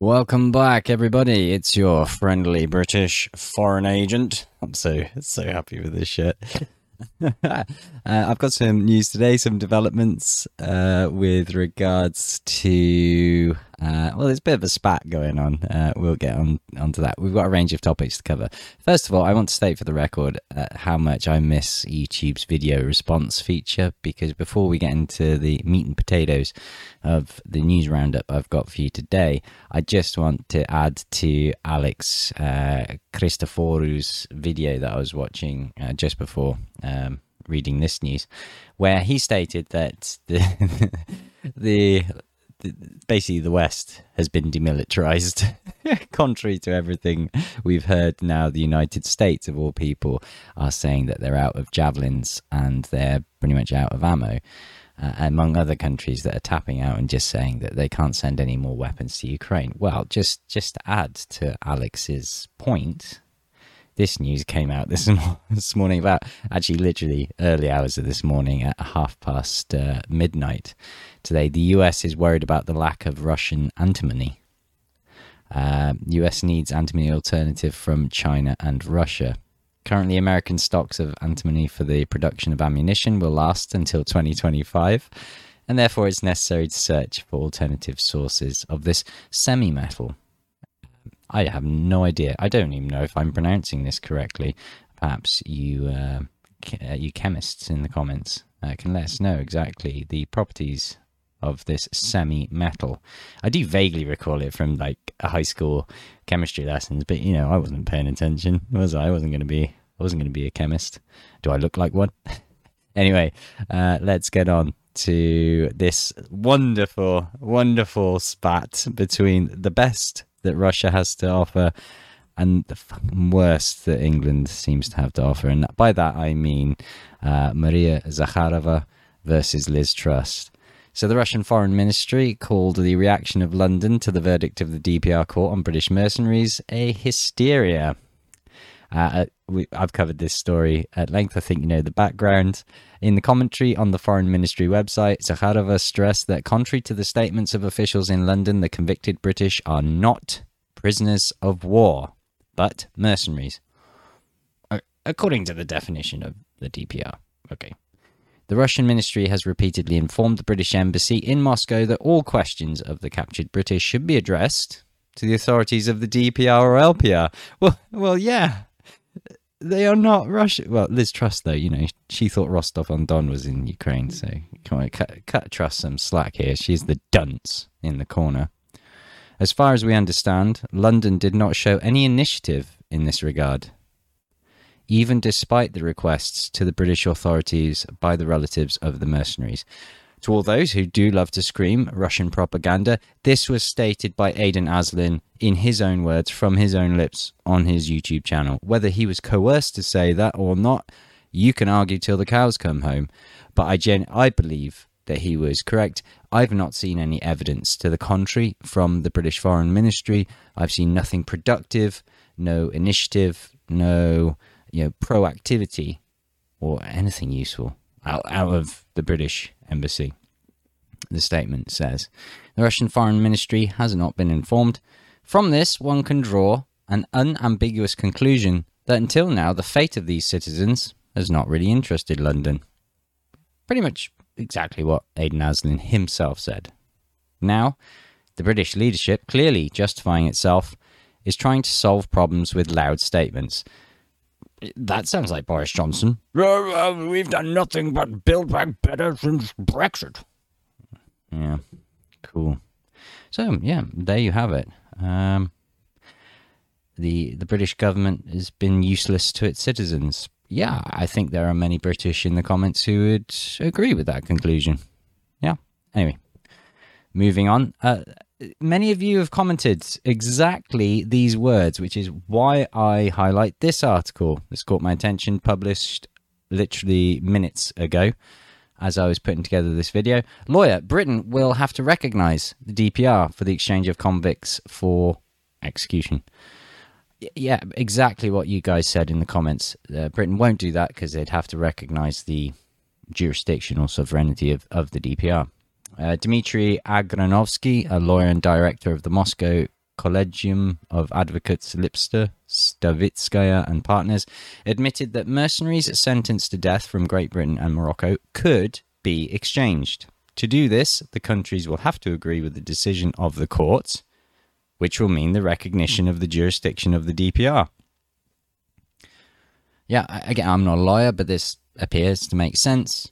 Welcome back, everybody. It's your friendly British foreign agent. I'm so so happy with this shit. uh, I've got some news today, some developments uh, with regards to. Uh, well, there's a bit of a spat going on. Uh, we'll get on onto that. We've got a range of topics to cover. First of all, I want to state for the record uh, how much I miss YouTube's video response feature because before we get into the meat and potatoes of the news roundup I've got for you today, I just want to add to Alex uh, Christoforou's video that I was watching uh, just before um, reading this news, where he stated that the the, the basically the West has been demilitarized, contrary to everything we've heard. Now the United States, of all people, are saying that they're out of javelins and they're pretty much out of ammo. Uh, among other countries that are tapping out and just saying that they can't send any more weapons to Ukraine. Well, just just to add to Alex's point, this news came out this, this morning about actually literally early hours of this morning at half past uh, midnight today. The US is worried about the lack of Russian antimony. Uh, US needs antimony alternative from China and Russia. Currently, American stocks of antimony for the production of ammunition will last until 2025, and therefore it's necessary to search for alternative sources of this semi metal. I have no idea. I don't even know if I'm pronouncing this correctly. Perhaps you, uh, you chemists in the comments uh, can let us know exactly the properties of this semi metal. I do vaguely recall it from like a high school chemistry lessons, but you know, I wasn't paying attention, was I? I wasn't going to be I wasn't going to be a chemist. Do I look like one? anyway, uh, let's get on to this wonderful, wonderful spat between the best that Russia has to offer and the worst that England seems to have to offer. And by that I mean uh, Maria Zakharova versus Liz Truss. So the Russian Foreign Ministry called the reaction of London to the verdict of the DPR court on British mercenaries a hysteria. Uh, uh, we, I've covered this story at length. I think you know the background. In the commentary on the Foreign Ministry website, Zakharova stressed that, contrary to the statements of officials in London, the convicted British are not prisoners of war, but mercenaries, according to the definition of the DPR. Okay. The Russian ministry has repeatedly informed the British embassy in Moscow that all questions of the captured British should be addressed to the authorities of the DPR or LPR. Well, well, yeah, they are not Russian. Well, Liz Truss, though, you know, she thought Rostov on Don was in Ukraine, so come on, cut, cut some slack here. She's the dunce in the corner. As far as we understand, London did not show any initiative in this regard even despite the requests to the British authorities by the relatives of the mercenaries. To all those who do love to scream Russian propaganda, this was stated by Aiden Aslin in his own words from his own lips on his YouTube channel. Whether he was coerced to say that or not, you can argue till the cows come home. But I gen- I believe that he was correct. I've not seen any evidence to the contrary from the British Foreign Ministry. I've seen nothing productive, no initiative, no you know proactivity or anything useful out, out of the British embassy. The statement says the Russian Foreign Ministry has not been informed. From this, one can draw an unambiguous conclusion that until now the fate of these citizens has not really interested London. Pretty much exactly what Aiden Aslin himself said. Now, the British leadership, clearly justifying itself, is trying to solve problems with loud statements that sounds like Boris Johnson. Uh, uh, we've done nothing but build back better since Brexit. Yeah, cool. So yeah, there you have it. Um, the the British government has been useless to its citizens. Yeah, I think there are many British in the comments who would agree with that conclusion. Yeah. Anyway, moving on. Uh, many of you have commented exactly these words, which is why I highlight this article. This caught my attention, published literally minutes ago as I was putting together this video. Lawyer, Britain will have to recognise the DPR for the exchange of convicts for execution. Yeah, exactly what you guys said in the comments. Uh, Britain won't do that because they'd have to recognise the jurisdictional sovereignty of, of the DPR. Uh, Dmitry Agranovsky, a lawyer and director of the Moscow Collegium of Advocates Lipster, Stavitskaya, and partners admitted that mercenaries sentenced to death from Great Britain and Morocco could be exchanged. To do this, the countries will have to agree with the decision of the courts, which will mean the recognition of the jurisdiction of the DPR. Yeah, again, I'm not a lawyer, but this appears to make sense.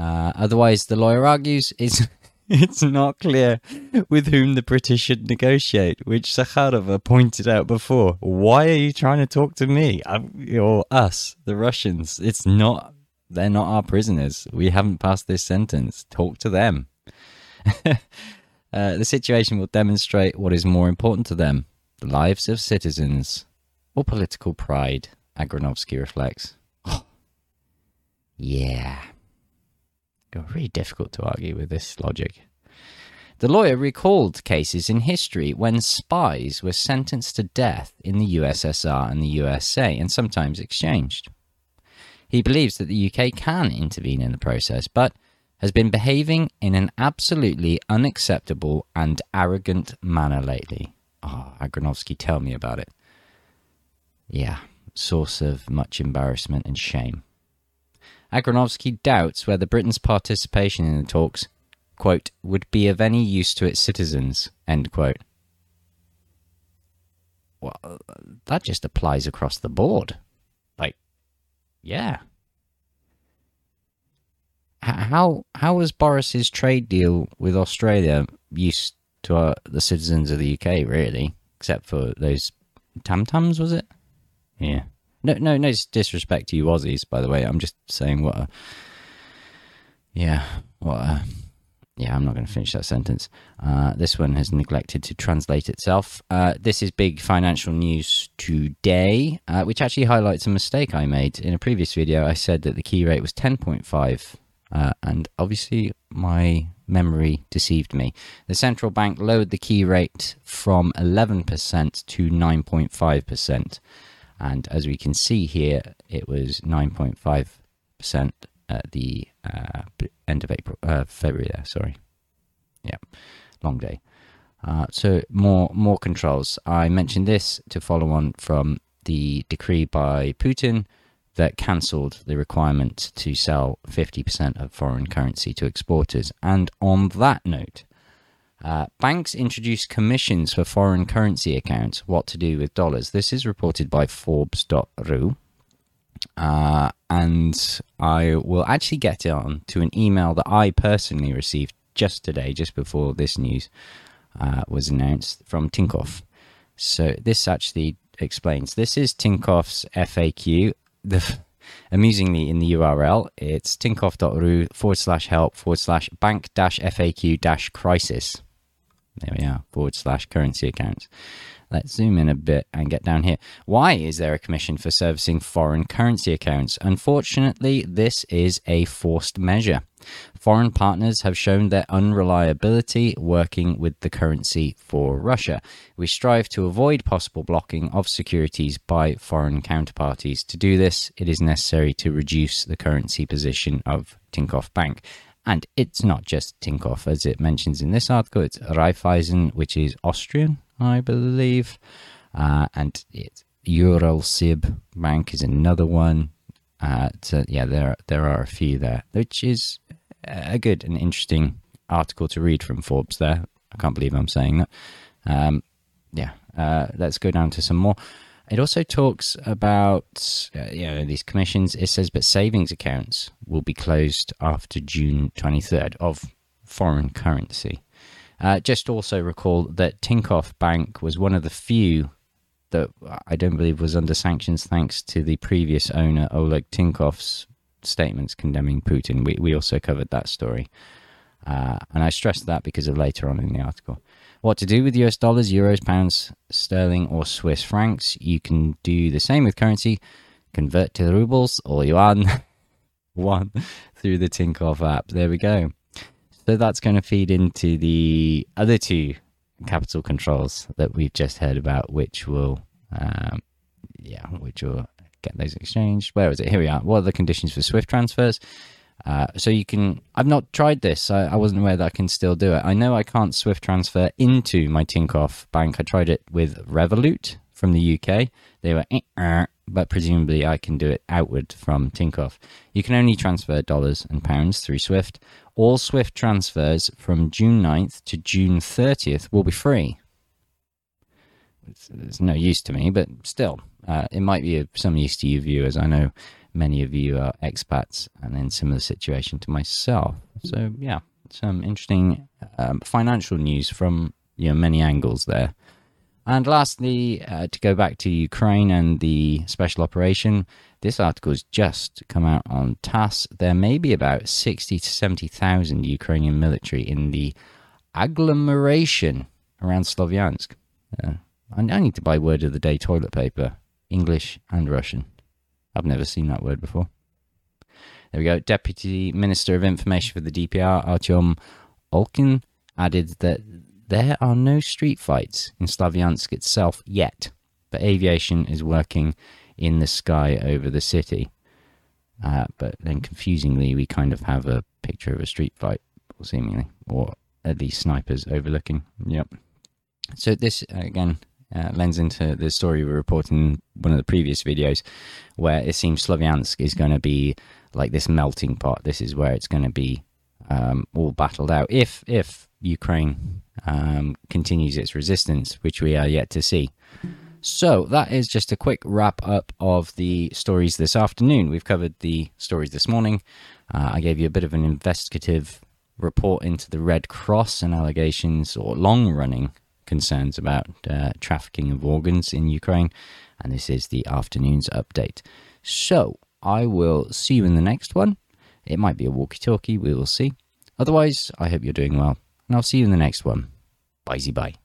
Uh, otherwise, the lawyer argues it's it's not clear with whom the British should negotiate, which Zakharova pointed out before. Why are you trying to talk to me or us, the Russians? It's not. They're not our prisoners. We haven't passed this sentence. Talk to them. uh, the situation will demonstrate what is more important to them the lives of citizens or political pride, Agranovsky reflects. Yeah. Really difficult to argue with this logic. The lawyer recalled cases in history when spies were sentenced to death in the USSR and the USA and sometimes exchanged. He believes that the UK can intervene in the process, but has been behaving in an absolutely unacceptable and arrogant manner lately. Ah, oh, Agranovsky, tell me about it. Yeah, source of much embarrassment and shame. Agranovsky doubts whether Britain's participation in the talks, quote, would be of any use to its citizens, end quote. Well, uh, that just applies across the board. Like, yeah. How how was Boris's trade deal with Australia used to our, the citizens of the UK, really? Except for those Tim Tams, was it? Yeah. No, no, no disrespect to you Aussies, by the way. I'm just saying what. A, yeah, what. A, yeah, I'm not going to finish that sentence. Uh, this one has neglected to translate itself. Uh, this is big financial news today, uh, which actually highlights a mistake I made in a previous video. I said that the key rate was 10.5, uh, and obviously my memory deceived me. The central bank lowered the key rate from 11% to 9.5%. And as we can see here, it was 9.5% at the uh, end of April, uh, February there, sorry. Yeah, long day. Uh, so more more controls. I mentioned this to follow on from the decree by Putin that cancelled the requirement to sell 50% of foreign currency to exporters. And on that note, uh, banks introduce commissions for foreign currency accounts. What to do with dollars? This is reported by Forbes.ru. Uh, and I will actually get it on to an email that I personally received just today, just before this news uh, was announced from Tinkoff. So this actually explains. This is Tinkoff's FAQ. The amusingly in the URL, it's tinkoff.ru forward slash help forward slash bank dash FAQ dash crisis. There we are, forward slash currency accounts. Let's zoom in a bit and get down here. Why is there a commission for servicing foreign currency accounts? Unfortunately, this is a forced measure. Foreign partners have shown their unreliability working with the currency for Russia. We strive to avoid possible blocking of securities by foreign counterparties. To do this, it is necessary to reduce the currency position of Tinkoff Bank. And it's not just Tinkoff, as it mentions in this article, it's Raiffeisen, which is Austrian, I believe. Uh, and it's Uralsib Bank is another one. Uh, so yeah, there there are a few there, which is a good and interesting article to read from Forbes. There, I can't believe I'm saying that. Um, yeah, uh, let's go down to some more. It also talks about uh, you know these commissions. It says, but savings accounts will be closed after June 23rd of foreign currency. Uh, just also recall that Tinkoff Bank was one of the few that I don't believe was under sanctions thanks to the previous owner Oleg Tinkoff's statements condemning Putin. We we also covered that story, uh, and I stressed that because of later on in the article what to do with US dollars, euros, pounds, sterling, or Swiss francs. You can do the same with currency. Convert to the rubles or yuan one through the Tinkoff app. There we go. So that's going to feed into the other two capital controls that we've just heard about, which will, um, yeah, which will get those exchanged. Where is it? Here we are. What are the conditions for SWIFT transfers? Uh, so you can. I've not tried this. I, I, wasn't aware that I can still do it. I know I can't Swift transfer into my Tinkoff bank. I tried it with Revolut from the UK. They were, eh, but presumably I can do it outward from Tinkoff. You can only transfer dollars and pounds through Swift. All Swift transfers from June 9th to June 30th will be free. It's, it's no use to me, but still, uh, it might be of some use to you viewers. I know many of you are expats and in similar situation to myself. So yeah, some interesting um, financial news from you know many angles there. And lastly, uh, to go back to Ukraine and the special operation, this article has just come out on TASS. There may be about 60 to 70,000 Ukrainian military in the agglomeration around Slovyansk. Uh, I need to buy word of the day toilet paper, English and Russian. I've never seen that word before. There we go. Deputy Minister of Information for the DPR, Artyom Olkin, added that there are no street fights in Slavyansk itself yet, but aviation is working in the sky over the city. Uh, but then, confusingly, we kind of have a picture of a street fight, seemingly, or at least snipers overlooking. Yep. So this again uh, lends into the story we reported in one of the previous videos, where it seems Slavyansk is going to be like this melting pot. This is where it's going to be um, all battled out if if Ukraine um, continues its resistance, which we are yet to see. So that is just a quick wrap up of the stories this afternoon. We've covered the stories this morning. Uh, I gave you a bit of an investigative report into the Red Cross and allegations or long running concerns about uh, trafficking of organs in Ukraine. And this is the afternoon's update. So I will see you in the next one. It might be a walkie talkie, we will see. Otherwise, I hope you're doing well, and I'll see you in the next one. Bye bye.